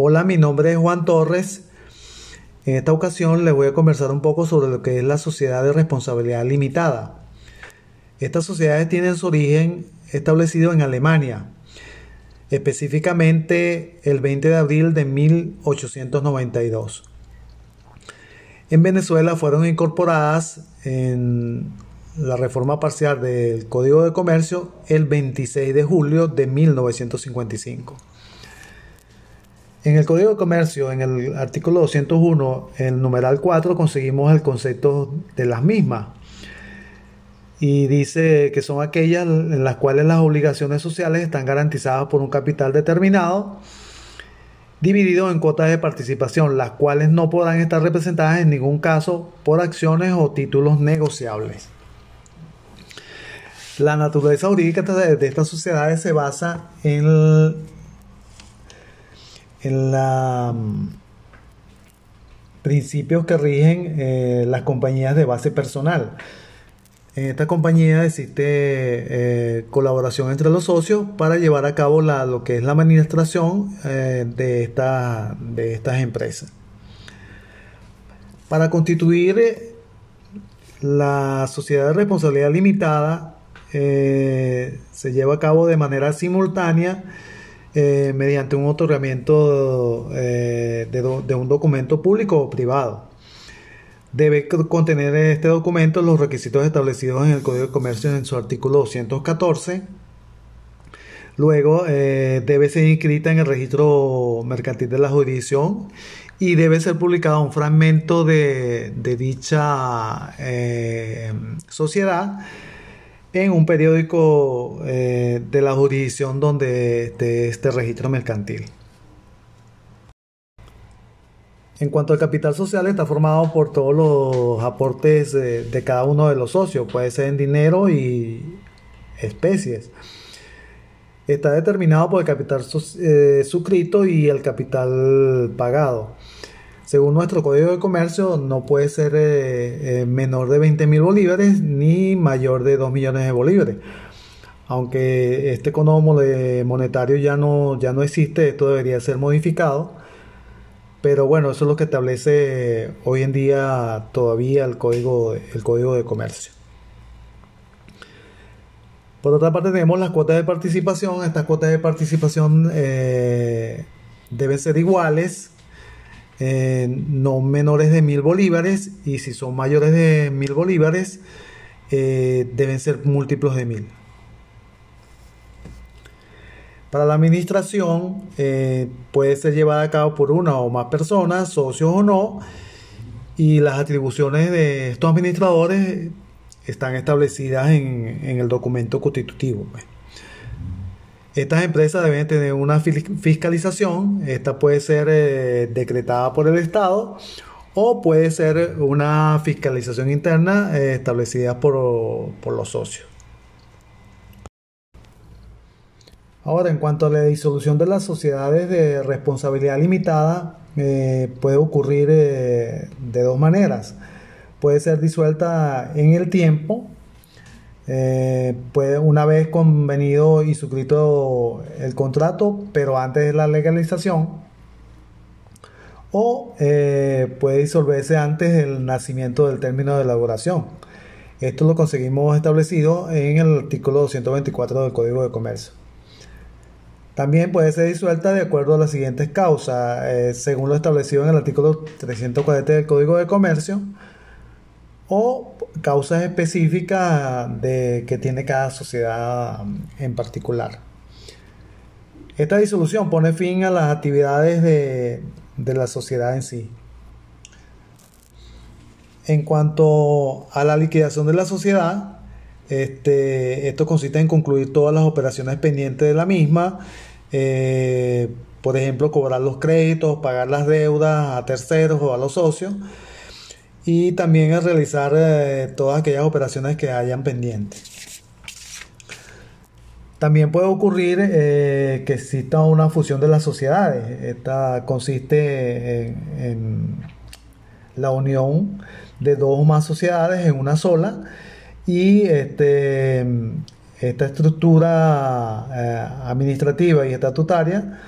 Hola, mi nombre es Juan Torres. En esta ocasión les voy a conversar un poco sobre lo que es la sociedad de responsabilidad limitada. Estas sociedades tienen su origen establecido en Alemania, específicamente el 20 de abril de 1892. En Venezuela fueron incorporadas en la reforma parcial del Código de Comercio el 26 de julio de 1955. En el Código de Comercio, en el artículo 201, el numeral 4, conseguimos el concepto de las mismas. Y dice que son aquellas en las cuales las obligaciones sociales están garantizadas por un capital determinado, dividido en cuotas de participación, las cuales no podrán estar representadas en ningún caso por acciones o títulos negociables. La naturaleza jurídica de estas sociedades se basa en en los mm, principios que rigen eh, las compañías de base personal. En esta compañía existe eh, colaboración entre los socios para llevar a cabo la, lo que es la administración eh, de, esta, de estas empresas. Para constituir la sociedad de responsabilidad limitada se lleva a cabo de manera simultánea eh, mediante un otorgamiento eh, de, un documento público o privado. Debe contener este documento los requisitos establecidos en el Código de Comercio en su artículo 214. Luego eh, debe ser inscrita en el registro mercantil de la jurisdicción y debe ser publicado un fragmento de, de dicha sociedad en un periódico eh, de la jurisdicción donde esté este registro mercantil. En cuanto al capital social, está formado por todos los aportes de, cada uno de los socios, puede ser en dinero y especies. Está determinado por el capital eh, suscrito y el capital pagado. Según nuestro Código de Comercio, no puede ser eh, eh, menor de 20 mil bolívares ni mayor de 2 millones de bolívares. Aunque este economo monetario ya no, ya no existe, esto debería ser modificado. Pero bueno, eso es lo que establece hoy en día todavía el Código, el código de Comercio. Por otra parte tenemos las cuotas de participación. Estas cuotas de participación eh, deben ser iguales eh, no menores de mil bolívares y si son mayores de mil bolívares eh, deben ser múltiplos de mil. Para la administración eh, puede ser llevada a cabo por una o más personas, socios o no, y las atribuciones de estos administradores están establecidas en, el documento constitutivo. Pues. Estas empresas deben tener una fiscalización, esta puede ser eh, decretada por el Estado o puede ser una fiscalización interna eh, establecida por, los socios. Ahora, en cuanto a la disolución de las sociedades de responsabilidad limitada, eh, puede ocurrir de dos maneras. Puede ser disuelta en el tiempo, eh, puede, una vez convenido y suscrito el contrato, pero antes de la legalización, o eh, puede disolverse antes del nacimiento del término de elaboración. Esto lo conseguimos establecido en el artículo 224 del Código de Comercio. También puede ser disuelta de acuerdo a las siguientes causas, eh, según lo establecido en el artículo 340 del Código de Comercio, o causas específicas de, que tiene cada sociedad en particular. Esta disolución pone fin a las actividades de, la sociedad en sí. En cuanto a la liquidación de la sociedad, este, esto consiste en concluir todas las operaciones pendientes de la misma, eh, por ejemplo, cobrar los créditos, pagar las deudas a terceros o a los socios, y también a realizar eh, todas aquellas operaciones que hayan pendientes. También puede ocurrir eh, que exista una fusión de las sociedades. Esta consiste en, la unión de dos o más sociedades en una sola y este, esta estructura eh, administrativa y estatutaria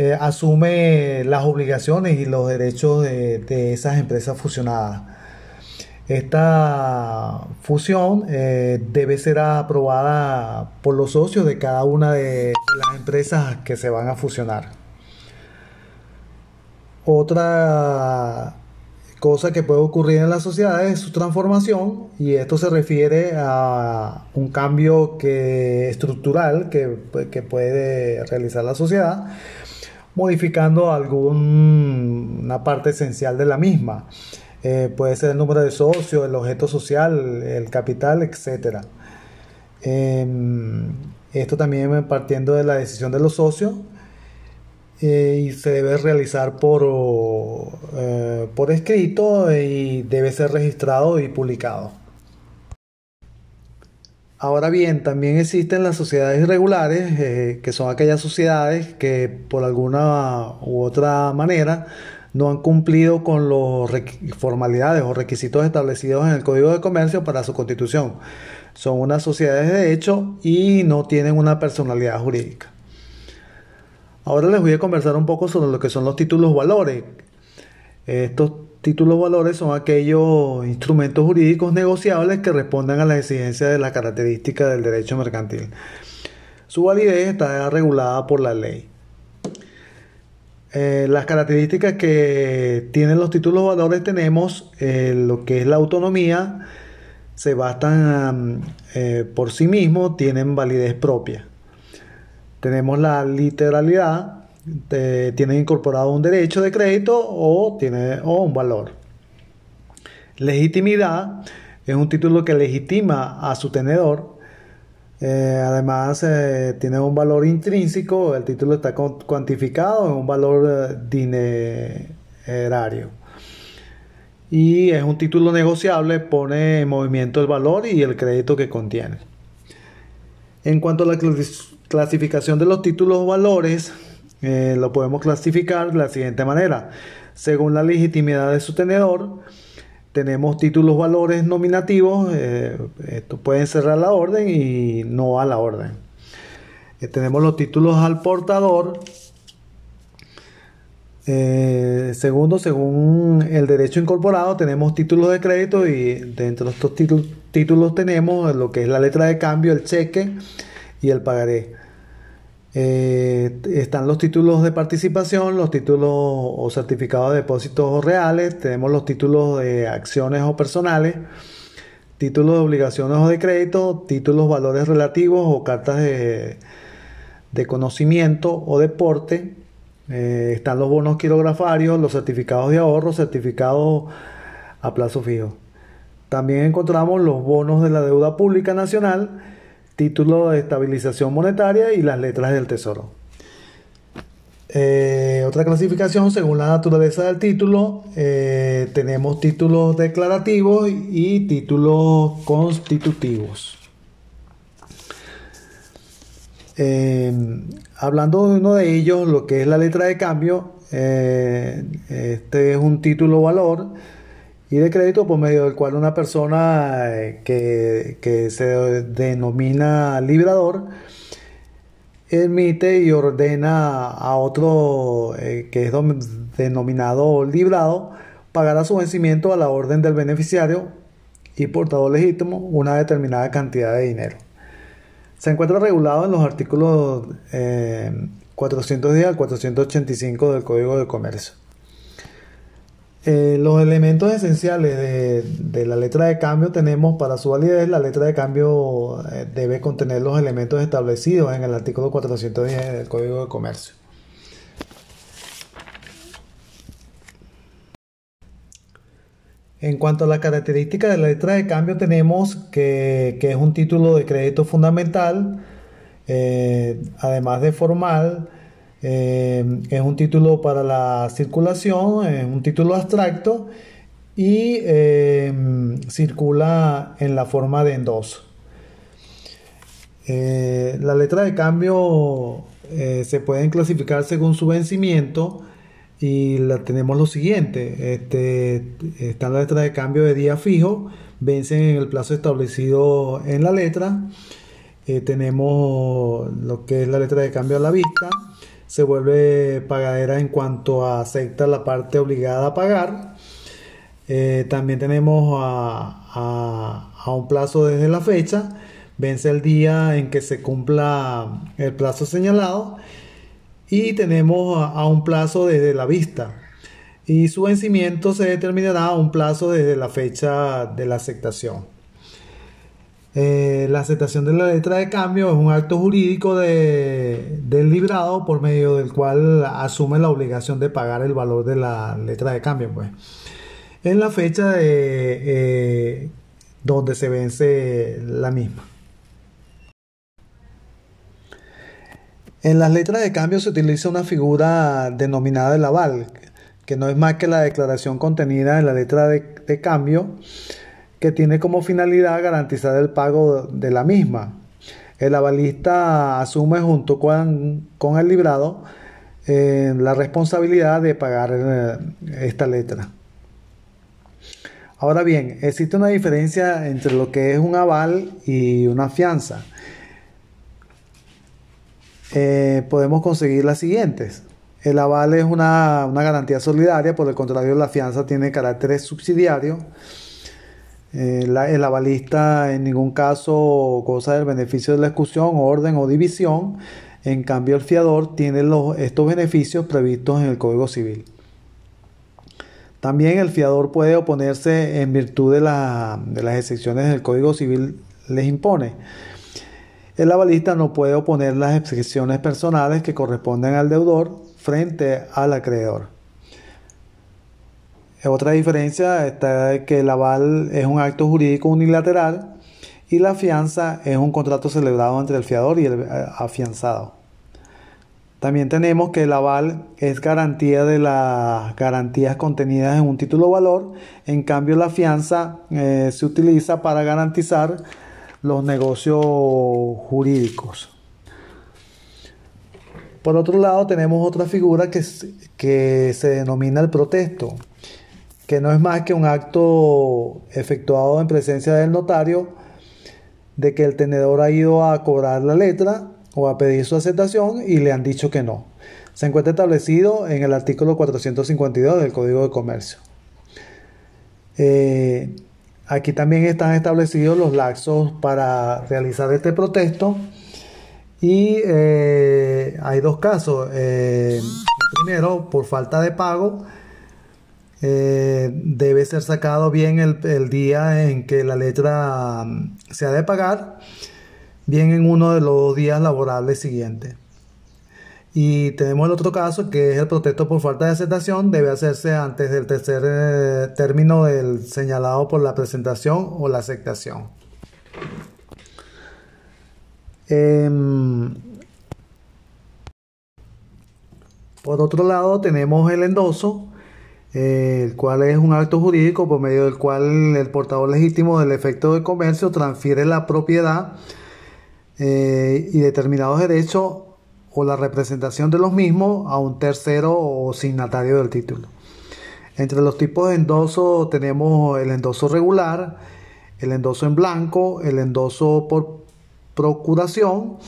eh, asume las obligaciones y los derechos de, esas empresas fusionadas. Esta fusión eh, debe ser aprobada por los socios de cada una de las empresas que se van a fusionar. Otra cosa que puede ocurrir en la sociedad es su transformación y esto se refiere a un cambio que, estructural que, puede realizar la sociedad modificando alguna parte esencial de la misma. Eh, puede ser el número de socios, el objeto social, el capital, etc. Em, esto también partiendo de la decisión de los socios eh, y se debe realizar por, eh, por escrito y debe ser registrado y publicado. Ahora bien, también existen las sociedades irregulares, eh, que son aquellas sociedades que por alguna u otra manera no han cumplido con las formalidades o requisitos establecidos en el Código de Comercio para su constitución. Son unas sociedades de hecho y no tienen una personalidad jurídica. Ahora les voy a conversar un poco sobre lo que son los títulos valores. Estos títulos valores son aquellos instrumentos jurídicos negociables que responden a las exigencias de las características del derecho mercantil. Su validez está regulada por la ley. Eh, las características que tienen los títulos valores tenemos eh, lo que es la autonomía, se bastan eh, por sí mismos, tienen validez propia. Tenemos la literalidad, tiene incorporado un derecho de crédito o, tiene, o un valor. Legitimidad es un título que legitima a su tenedor. Eh, además, eh, tiene un valor intrínseco, el título está cuantificado en un valor eh, dinerario. Y es un título negociable, pone en movimiento el valor y el crédito que contiene. En cuanto a la clasificación de los títulos o valores, eh, lo podemos clasificar de la siguiente manera. Según la legitimidad de su tenedor, tenemos títulos valores nominativos, eh, esto pueden cerrar la orden y no a la orden. Eh, tenemos los títulos al portador. segundo, según el derecho incorporado, tenemos títulos de crédito y dentro de estos títulos tenemos lo que es la letra de cambio, el cheque y el pagaré. Eh, están los títulos de participación, los títulos o certificados de depósitos reales, tenemos los títulos de acciones o personales, títulos de obligaciones o de crédito, títulos valores relativos o cartas de, conocimiento o deporte. Eh, están los bonos quirografarios, los certificados de ahorro, certificados a plazo fijo. También encontramos los bonos de la deuda pública nacional título de estabilización monetaria y las letras del tesoro. Eh, otra clasificación según la naturaleza del título, eh, tenemos títulos declarativos y títulos constitutivos. Eh, hablando de uno de ellos, lo que es la letra de cambio, este es un título valor y de crédito por medio del cual una persona eh, que, se denomina librador emite y ordena a otro eh, que es denominado librado pagar a su vencimiento a la orden del beneficiario y portador legítimo una determinada cantidad de dinero. Se encuentra regulado en los artículos 410 eh, al 485 del Código de Comercio. Eh, los elementos esenciales de, la letra de cambio tenemos para su validez, la letra de cambio eh, debe contener los elementos establecidos en el artículo 410 del Código de Comercio. En cuanto a la característica de la letra de cambio tenemos que, es un título de crédito fundamental, eh, además de formal, eh, es un título para la circulación, es un título abstracto y eh, circula en la forma de endoso. Eh, la letra de cambio se pueden clasificar según su vencimiento y la tenemos lo siguiente. Este, está la letra de cambio de día fijo, vencen en el plazo establecido en la letra. tenemos lo que es la letra de cambio a la vista se vuelve pagadera en cuanto a acepta la parte obligada a pagar. Eh, también tenemos a, a, un plazo desde la fecha, vence el día en que se cumpla el plazo señalado y tenemos a, un plazo desde la vista y su vencimiento se determinará a un plazo desde la fecha de la aceptación. Eh, la aceptación de la letra de cambio es un acto jurídico de, del librado por medio del cual asume la obligación de pagar el valor de la letra de cambio. Pues. En la fecha eh, donde se vence la misma. En las letras de cambio se utiliza una figura denominada el aval, que no es más que la declaración contenida en la letra de cambio que tiene como finalidad garantizar el pago de la misma. El avalista asume junto con, el librado eh, la responsabilidad de pagar eh, esta letra. Ahora bien, existe una diferencia entre lo que es un aval y una fianza. Eh, podemos conseguir las siguientes. El aval es una, una garantía solidaria, por el contrario la fianza tiene carácter subsidiario. Eh, el avalista en ningún caso goza del beneficio de la exclusión, orden o división. En cambio, el fiador tiene estos beneficios previstos en el Código Civil. También el fiador puede oponerse en virtud de, de las excepciones del Código Civil les impone. El avalista no puede oponer las excepciones personales que corresponden al deudor frente al acreedor. Otra diferencia está que el aval es un acto jurídico unilateral y la fianza es un contrato celebrado entre el fiador y el eh, afianzado. También tenemos que el aval es garantía de las garantías contenidas en un título valor, en cambio la fianza eh, se utiliza para garantizar los negocios jurídicos. Por otro lado tenemos otra figura que, que se denomina el protesto que no es más que un acto efectuado en presencia del notario de que el tenedor ha ido a cobrar la letra o a pedir su aceptación y le han dicho que no. Se encuentra establecido en el artículo 452 del Código de Comercio. Eh, aquí también están establecidos los laxos para realizar este protesto y eh, hay dos casos. Eh, primero, por falta de pago eh, debe ser sacado bien el, día en que la letra mm, se ha de pagar, bien en uno de los días laborables siguientes. Y tenemos el otro caso que es el protesto por falta de aceptación, debe hacerse antes del tercer eh, término del señalado por la presentación o la aceptación. Em, por otro lado tenemos el endoso, el cual es un acto jurídico por medio del cual el portador legítimo del efecto de comercio transfiere la propiedad eh, y determinados derechos o la representación de los mismos a un tercero o signatario del título. Entre los tipos de endoso tenemos el endoso regular, el endoso en blanco, el endoso por procuración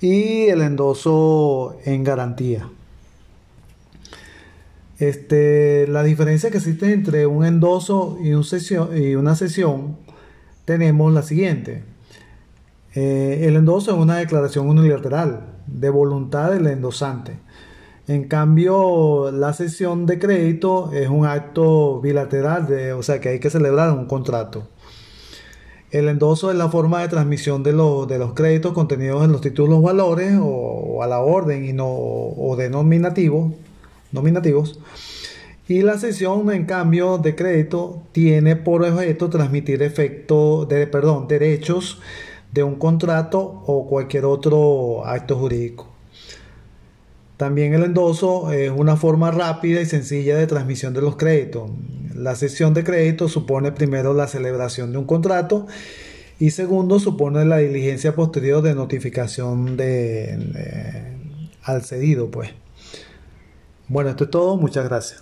y el endoso en garantía. Este, la diferencia que existe entre un endoso y, una sesión tenemos la siguiente. Eh, el endoso es una declaración unilateral de voluntad del endosante. En cambio, la sesión de crédito es un acto bilateral, o sea que hay que celebrar un contrato. El endoso es la forma de transmisión de, los créditos contenidos en los títulos valores o, a la orden y no, o denominativos nominativos. Y la sesión, en cambio, de crédito tiene por objeto transmitir efecto de, perdón, derechos de un contrato o cualquier otro acto jurídico. También el endoso es una forma rápida y sencilla de transmisión de los créditos. La sesión de crédito supone primero la celebración de un contrato y segundo supone la diligencia posterior de notificación de, al cedido, pues. Bueno, esto es todo. Muchas gracias.